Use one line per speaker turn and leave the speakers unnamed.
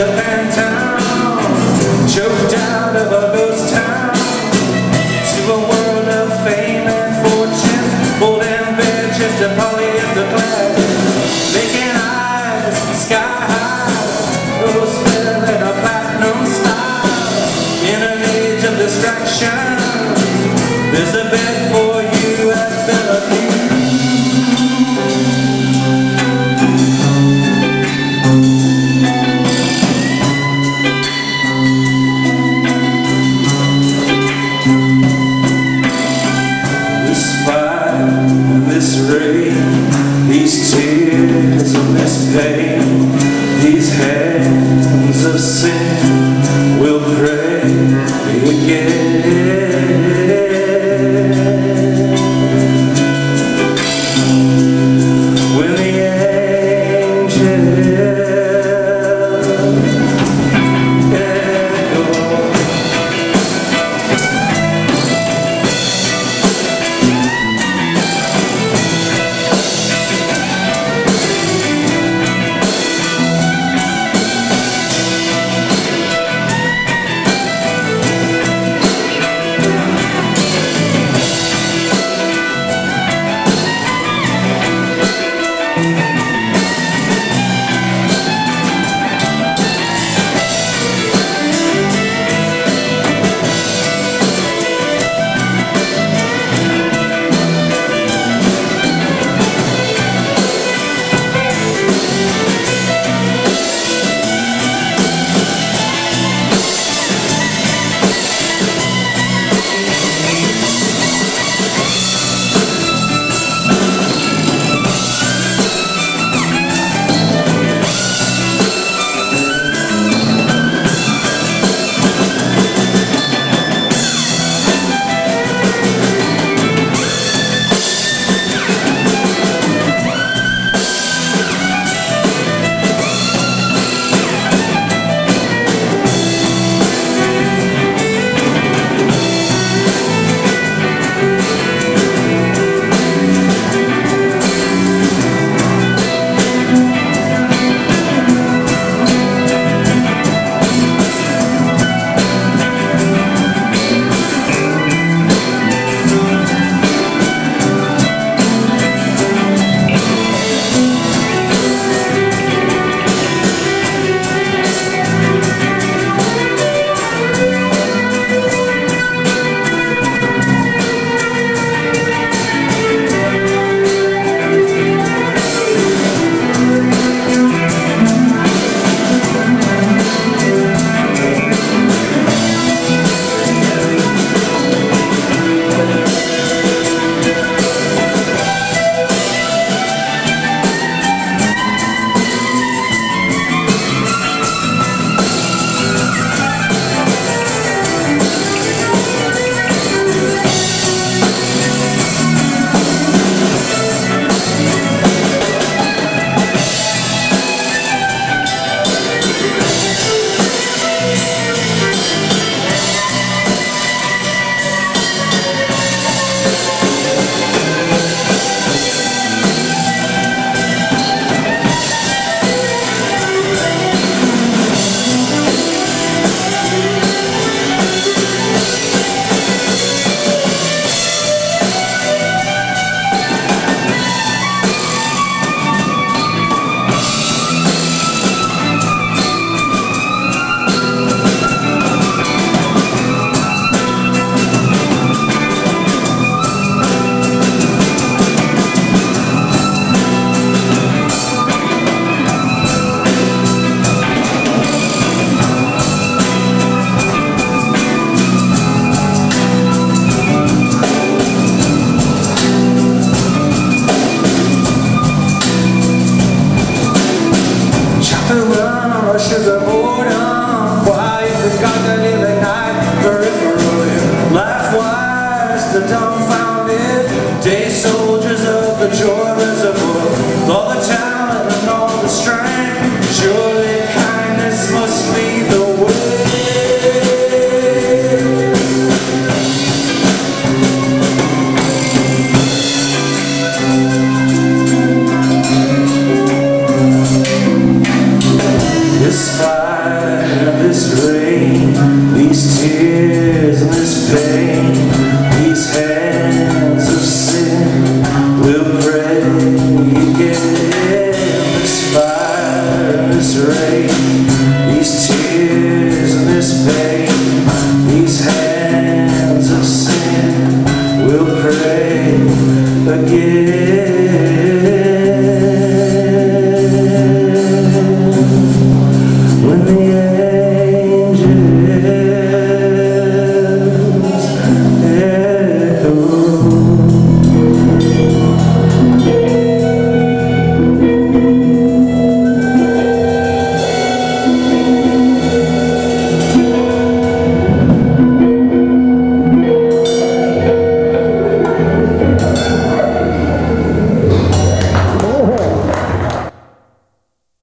up and down, choked out of a ghost town, to a world of fame and fortune, bold and bare, just a polyester clad, making eyes in the sky. Hands of sin will pray again. Sugar boredom Quiet, forgotten in the night Peripherally Life wise the dumbfounded Day soldiers of the joy reservoir All the talent